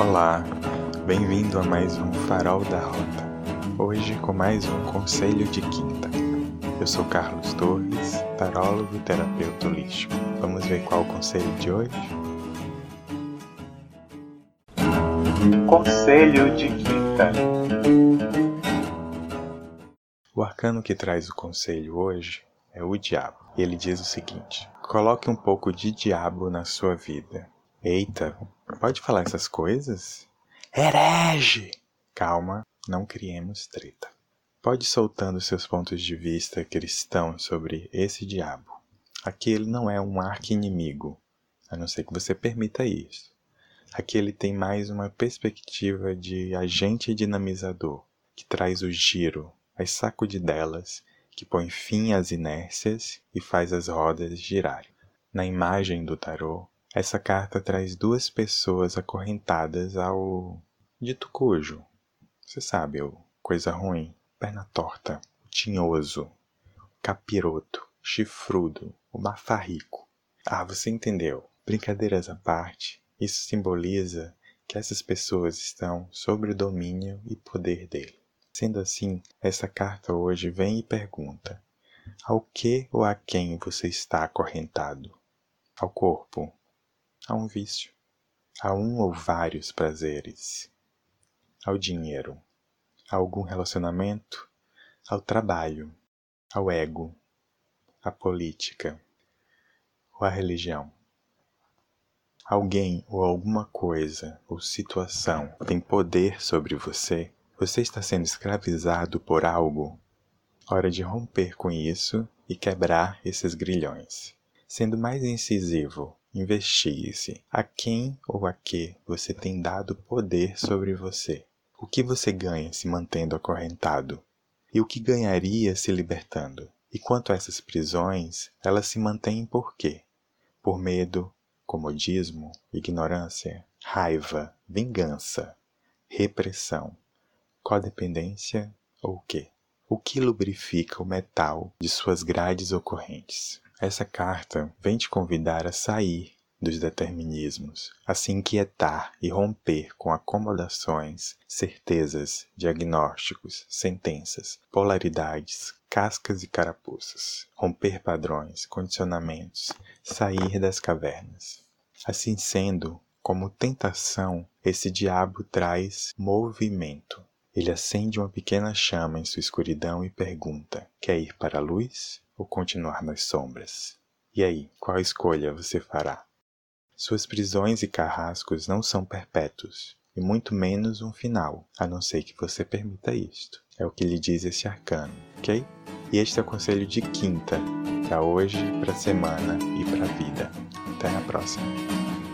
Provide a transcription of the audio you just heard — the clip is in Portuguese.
Olá, bem-vindo a mais um Farol da Rota. Hoje com mais um Conselho de Quinta. Eu sou Carlos Torres, tarólogo e terapeuta holístico. Vamos ver qual o conselho de hoje? Conselho de Quinta. O arcano que traz o conselho hoje é o Diabo. Ele diz o seguinte: Coloque um pouco de diabo na sua vida. Eita, pode falar essas coisas? Herege! Calma, não criemos treta. Pode ir soltando seus pontos de vista cristãos sobre esse diabo. Aqui ele não é um arqui-inimigo, a não ser que você permita isso. Aqui ele tem mais uma perspectiva de agente dinamizador, que traz o giro, as sacudidelas que põe fim às inércias e faz as rodas girarem. Na imagem do tarô, essa carta traz duas pessoas acorrentadas ao dito cujo. Você sabe, o coisa ruim, perna torta, o tinhoso, o capiroto, chifrudo, o mafarrico. Ah, você entendeu. Brincadeiras à parte, isso simboliza que essas pessoas estão sob o domínio e poder dele. Sendo assim, essa carta hoje vem e pergunta: ao que ou a quem você está acorrentado? Ao corpo? A um vício? A um ou vários prazeres? Ao dinheiro? A algum relacionamento? Ao trabalho? Ao ego? À política? Ou à religião? Alguém ou alguma coisa ou situação tem poder sobre você? Você está sendo escravizado por algo? Hora de romper com isso e quebrar esses grilhões. Sendo mais incisivo, investigue-se a quem ou a que você tem dado poder sobre você. O que você ganha se mantendo acorrentado? E o que ganharia se libertando? E quanto a essas prisões, elas se mantêm por quê? Por medo, comodismo, ignorância, raiva, vingança, repressão codependência ou o quê? O que lubrifica o metal de suas grades ocorrentes? Essa carta vem te convidar a sair dos determinismos, a se inquietar e romper com acomodações, certezas, diagnósticos, sentenças, polaridades, cascas e carapuças, romper padrões, condicionamentos, sair das cavernas. Assim sendo, como tentação, esse diabo traz movimento, ele acende uma pequena chama em sua escuridão e pergunta: Quer ir para a luz ou continuar nas sombras? E aí, qual escolha você fará? Suas prisões e carrascos não são perpétuos, e muito menos um final, a não ser que você permita isto. É o que lhe diz esse arcano, ok? E este é o conselho de quinta, para hoje, para a semana e para a vida. Até a próxima.